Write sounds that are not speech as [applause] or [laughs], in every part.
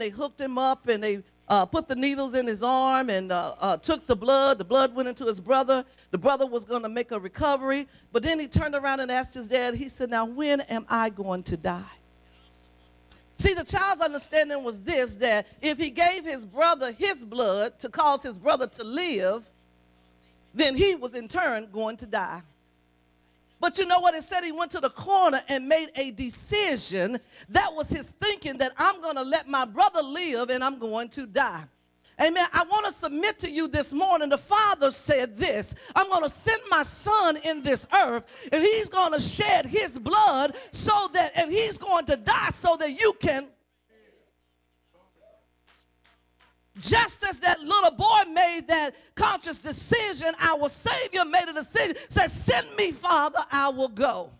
they hooked him up and they uh, put the needles in his arm and uh, uh, took the blood. The blood went into his brother. The brother was going to make a recovery. But then he turned around and asked his dad, he said, Now, when am I going to die? See, the child's understanding was this that if he gave his brother his blood to cause his brother to live, then he was in turn going to die. But you know what? It said he went to the corner and made a decision. That was his thinking that I'm going to let my brother live and I'm going to die. Amen. I want to submit to you this morning. The Father said this I'm going to send my son in this earth, and he's going to shed his blood so that, and he's going to die so that you can Just as that little boy made that conscious decision, our Savior made a decision, said, Send me, Father, I will go.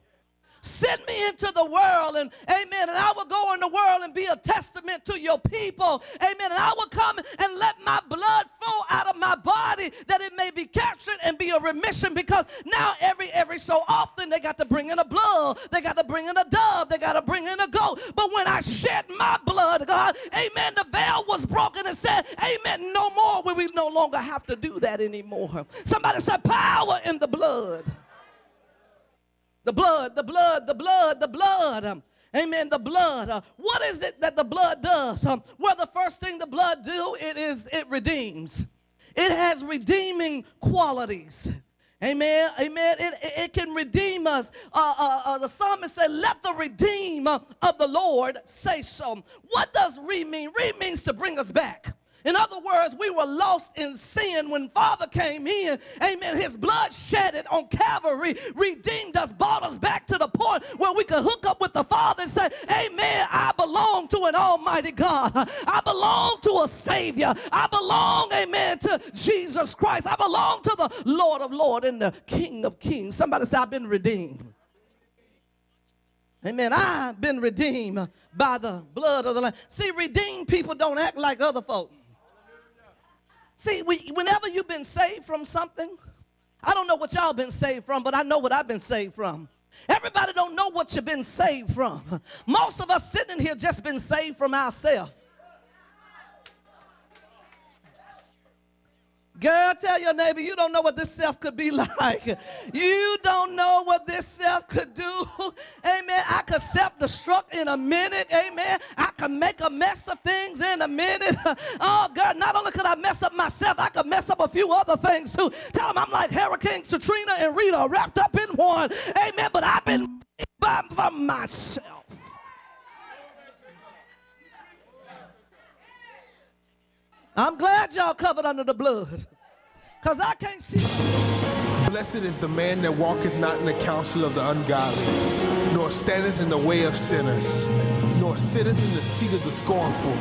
Send me into the world, and amen. And I will go in the world and be a testament to your people, amen. And I will come and let my blood flow out of my body that it may be captured and be a remission because now every every so often they got to bring in a blood, they got to bring in a dove, they got to bring in a goat. But when I shed my blood, amen, the veil was broken and said, amen, no more will we no longer have to do that anymore. Somebody said power in the blood. The blood, the blood, the blood, the blood. Amen. The blood. Uh, what is it that the blood does? Um, well, the first thing the blood do, it is it redeems. It has redeeming qualities. Amen. Amen. It, it, can redeem us. Uh, uh, uh, the psalmist said, Let the redeemer of the Lord say so. What does re mean? Re means to bring us back. In other words, we were lost in sin when Father came in. Amen. His blood shedded on Calvary redeemed us, brought us back to the point where we could hook up with the Father and say, Amen. I belong to an Almighty God. I belong to a Savior. I belong, amen, to Jesus Christ. I belong to the Lord of Lords and the King of Kings. Somebody say, I've been redeemed. Amen. I've been redeemed by the blood of the Lamb. See, redeemed people don't act like other folk. See, we, whenever you've been saved from something, I don't know what y'all been saved from, but I know what I've been saved from. Everybody don't know what you've been saved from. Most of us sitting here just been saved from ourselves. Girl, tell your neighbor you don't know what this self could be [laughs] like. You don't know what this self could do. [laughs] Amen. I could self destruct in a minute. Amen. I could make a mess of things in a minute. [laughs] Oh, God, not only could I mess up myself, I could mess up a few other things too. Tell them I'm like Hurricane Katrina and Rita wrapped up in one. Amen. But I've been by myself. I'm glad y'all covered under the blood. Because I can't see. Blessed is the man that walketh not in the counsel of the ungodly, nor standeth in the way of sinners, nor sitteth in the seat of the scornful.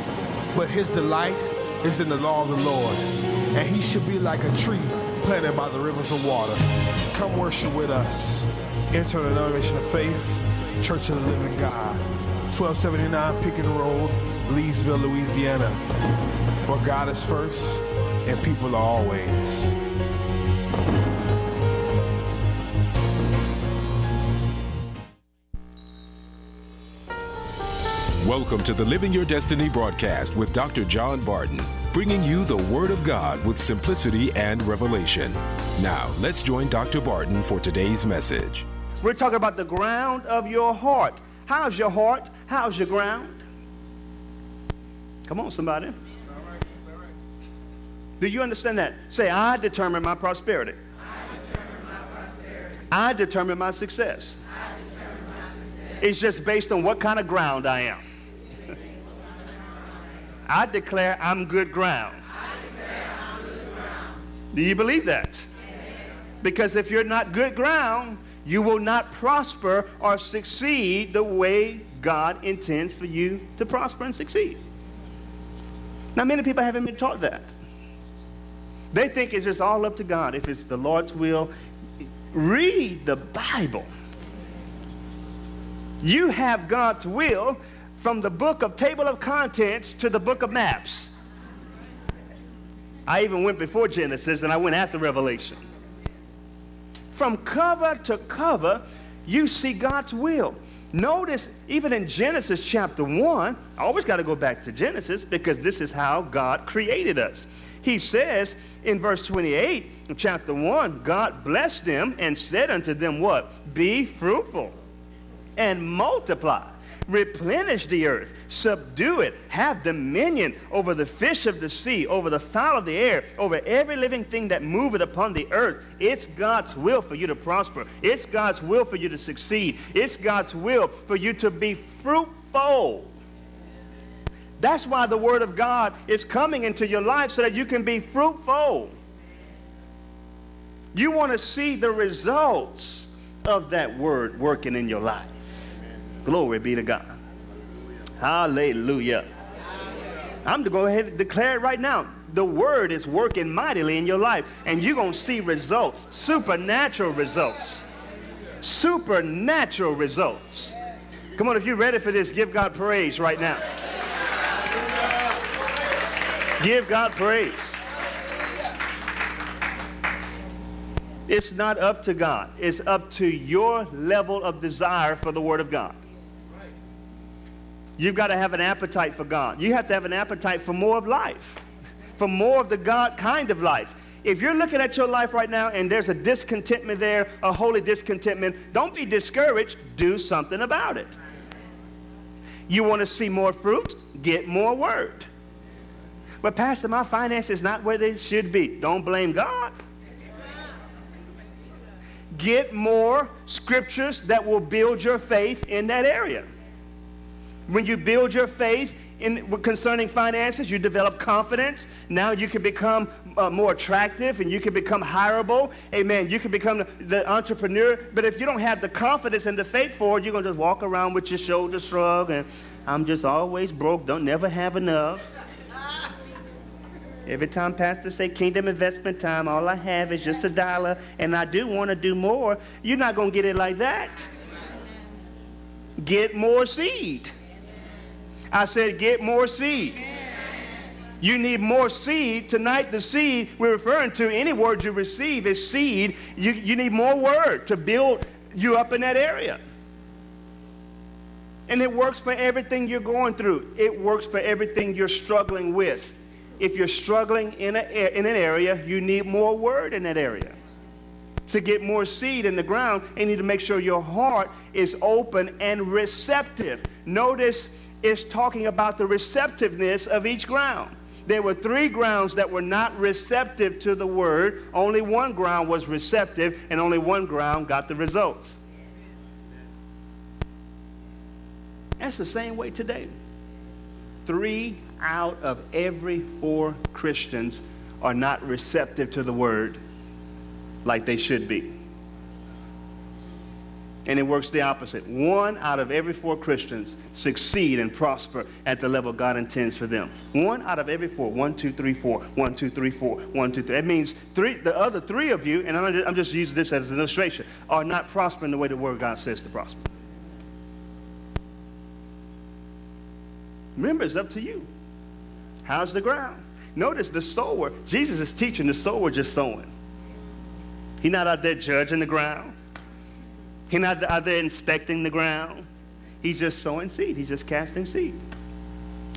But his delight is in the law of the Lord. And he should be like a tree planted by the rivers of water. Come worship with us. Enter the denomination of faith, Church of the Living God. 1279 Pickens Road, Leesville, Louisiana where God is first and people are always. Welcome to the Living Your Destiny broadcast with Dr. John Barton, bringing you the Word of God with simplicity and revelation. Now, let's join Dr. Barton for today's message. We're talking about the ground of your heart. How's your heart? How's your ground? Come on, somebody. Do you understand that? Say, I determine my prosperity. I determine my, prosperity. I determine my success. I Determine my success. It's just based on what kind of ground I am. I declare I'm good ground. I'm good ground. Do you believe that? Because if you're not good ground, you will not prosper or succeed the way God intends for you to prosper and succeed. Now, many people haven't been taught that. They think it's just all up to God. If it's the Lord's will, read the Bible. You have God's will from the book of table of contents to the book of maps. I even went before Genesis and I went after Revelation. From cover to cover, you see God's will. Notice, even in Genesis chapter 1, I always got to go back to Genesis because this is how God created us. He says in verse 28, in chapter 1, God blessed them and said unto them, What? Be fruitful and multiply replenish the earth, subdue it, have dominion over the fish of the sea, over the fowl of the air, over every living thing that moveth upon the earth. It's God's will for you to prosper. It's God's will for you to succeed. It's God's will for you to be fruitful. That's why the word of God is coming into your life so that you can be fruitful. You want to see the results of that word working in your life. Glory be to God. Hallelujah. I'm to go ahead and declare it right now. The word is working mightily in your life, and you're going to see results, supernatural results. Supernatural results. Come on, if you're ready for this, give God praise right now. Give God praise. It's not up to God. It's up to your level of desire for the Word of God. You've got to have an appetite for God. You have to have an appetite for more of life, for more of the God kind of life. If you're looking at your life right now and there's a discontentment there, a holy discontentment, don't be discouraged. Do something about it. You want to see more fruit? Get more word. But Pastor, my finances not where they should be. Don't blame God. Get more scriptures that will build your faith in that area. When you build your faith in concerning finances, you develop confidence. Now you can become uh, more attractive and you can become hireable. Amen. You can become the, the, entrepreneur. But if you don't have the confidence and the faith for it, you're going to just walk around with your shoulders shrugged and I'm just always broke, don't never have enough. Every time pastors say kingdom investment time, all I have is just a dollar, and I do want to do more. You're not going to get it like that. Get more seed. I said, get more seed. You need more seed. Tonight, the seed we're referring to, any word you receive is seed. You, you need more word to build you up in that area. And it works for everything you're going through. It works for everything you're struggling with. If you're struggling in, a, in an area, you need more word in that area. To get more seed in the ground, you need to make sure your heart is open and receptive. Notice it's talking about the receptiveness of each ground. There were three grounds that were not receptive to the word. Only one ground was receptive, and only one ground got the results. That's the same way today. Three out of every four Christians are not receptive to the word like they should be. And it works the opposite. One out of every four Christians succeed and prosper at the level God intends for them. One out of every four. One, two, three, four. One, two, three, four. One, two, three. That means three, the other three of you, and I'm just, using this as an illustration, are not prospering the way the Word of God says to prosper. Remember, it's up to you. How's the ground? Notice the sower. Jesus is teaching the sower just sowing. He's not out there judging the ground. He's not out there inspecting the ground. He's just sowing seed. He's just casting seed.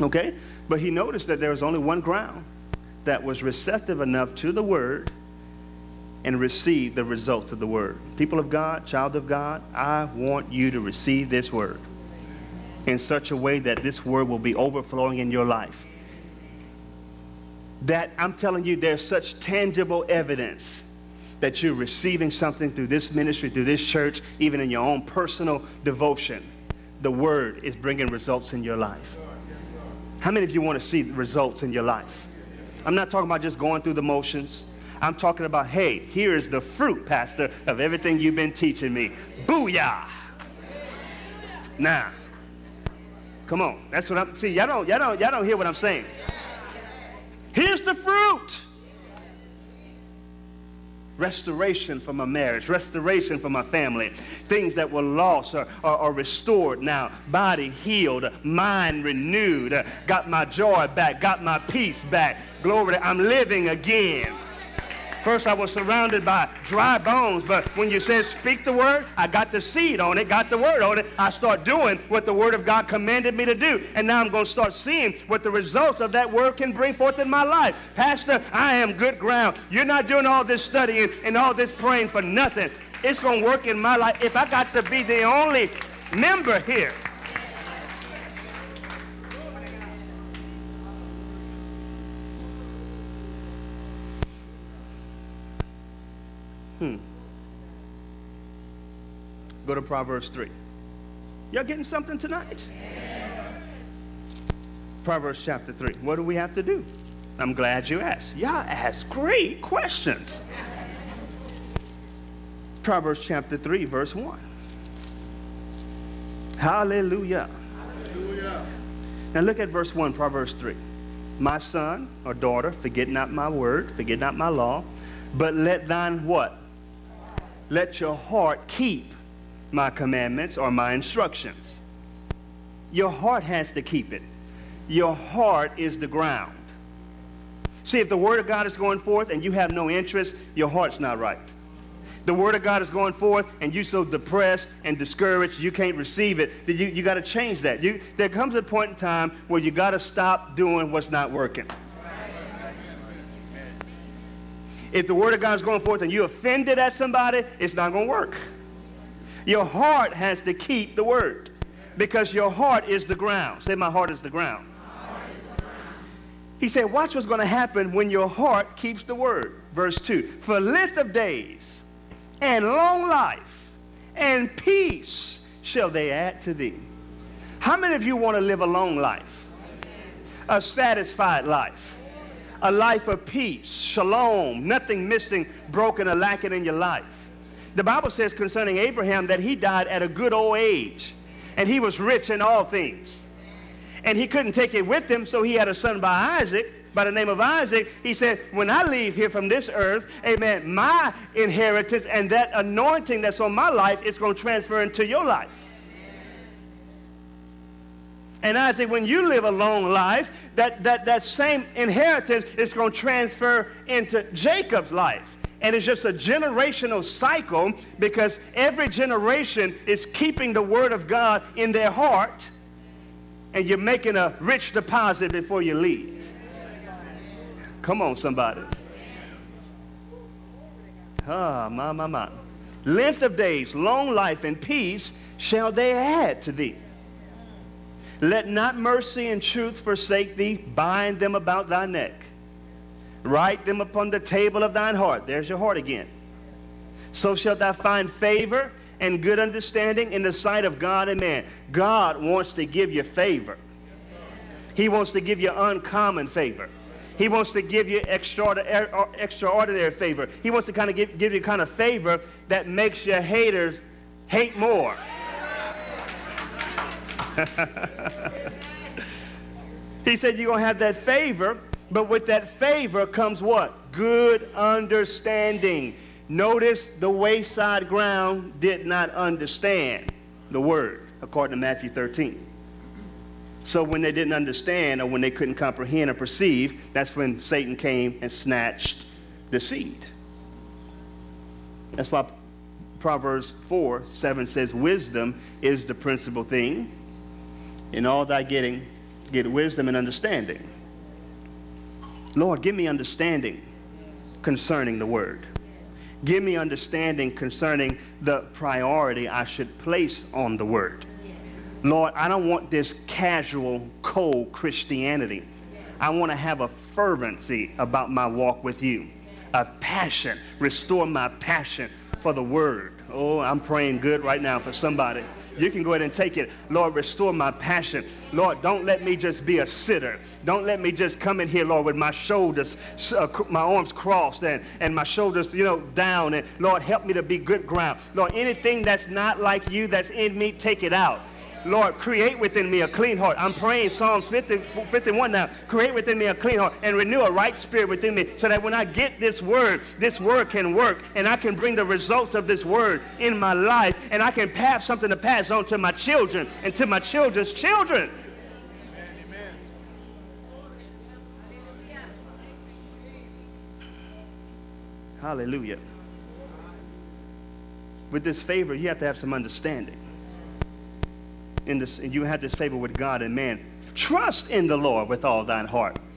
Okay? But he noticed that there was only one ground that was receptive enough to the word and receive the results of the word. People of God, child of God, I want you to receive this word in such a way that this word will be overflowing in your life. That I'm telling you, there's such tangible evidence that you're receiving something through this ministry, through this church, even in your own personal devotion. The word is bringing results in your life. How many of you want to see results in your life? I'm not talking about just going through the motions. I'm talking about, hey, here is the fruit, Pastor, of everything you've been teaching me. Booyah! Now, come on. That's what I'm. See, y'all don't, y'all don't, y'all don't hear what I'm saying. Here's the fruit restoration for my marriage, restoration for my family, things that were lost are, are, are restored now, body healed, mind renewed, got my joy back, got my peace back. Glory, I'm living again. First, I was surrounded by dry bones, but when you said speak the word, I got the seed on it, got the word on it. I start doing what the word of God commanded me to do. And now I'm going to start seeing what the results of that word can bring forth in my life. Pastor, I am good ground. You're not doing all this studying and all this praying for nothing. It's going to work in my life if I got to be the only member here Hmm. Go to Proverbs 3. Y'all getting something tonight? Proverbs chapter 3. What do we have to do? I'm glad you asked. Y'all ask great questions. Proverbs chapter 3, verse 1. Hallelujah. Hallelujah. Now look at verse 1, Proverbs 3. My son or daughter, forget not my word, forget not my law, but let thine what? Let your heart keep my commandments or my instructions. Your heart has to keep it. Your heart is the ground. See, if the Word of God is going forth and you have no interest, your heart's not right. The Word of God is going forth and you're so depressed and discouraged you can't receive it, you, you got to change that. You, there comes a point in time where you got to stop doing what's not working. If the word of God is going forth and you offended at somebody, it's not going to work. Your heart has to keep the word because your heart is the ground. Say, my heart is the ground. He said, watch what's going to happen when your heart keeps the word. Verse 2 For length of days and long life and peace shall they add to thee. How many of you want to live a long life? A satisfied life? A life of peace, shalom, nothing missing, broken, or lacking in your life. The Bible says concerning Abraham that he died at a good old age and he was rich in all things. And he couldn't take it with him, so he had a son by Isaac, by the name of Isaac. He said, When I leave here from this earth, amen, my inheritance and that anointing that's on my life is going to transfer into your life. And I say, when you live a long life, that, that, that same inheritance is going to transfer into Jacob's life. And it's just a generational cycle because every generation is keeping the word of God in their heart and you're making a rich deposit before you leave. Come on, somebody. Ah, my, my, my. Length of days, long life, and peace shall they add to thee. Let not mercy and truth forsake thee. Bind them about thy neck. Write them upon the table of thine heart. There's your heart again. So shalt thou find favor and good understanding in the sight of God and man. God wants to give you favor. He wants to give you uncommon favor. He wants to give you extraordinary, er, extraordinary favor. He wants to kind of give, give you kind of favor that makes your haters hate more. [laughs] he said you're going to have that favor, but with that favor comes what? Good understanding. Notice the wayside ground did not understand the word, according to Matthew 13. So when they didn't understand or when they couldn't comprehend or perceive, that's when Satan came and snatched the seed. That's why Proverbs 4 7 says, Wisdom is the principal thing in all thy getting, get wisdom and understanding. Lord, give me understanding concerning the word. Give me understanding concerning the priority I should place on the word. Lord, I don't want this casual, cold Christianity. I want to have a fervency about my walk with you, a passion. Restore my passion for the word. Oh, I'm praying good right now for somebody. You can go ahead and take it. Lord, restore my passion. Lord, don't let me just be a sitter. Don't let me just come in here, Lord, with my shoulders, uh, my arms crossed and, and my shoulders, you know, down. And Lord, help me to be good ground. Lord, anything that's not like you that's in me, take it out. Lord, create within me a clean heart. I'm praying Psalms 50, 51 now. Create within me a clean heart and renew a right spirit within me so that when I get this word, this word can work and I can bring the results of this word in my life and I can pass something to pass on to my children and to my children's children. Hallelujah. With this favor, you have to have some understanding. In this, and you have this favor with God and man. Trust in the Lord with all thine heart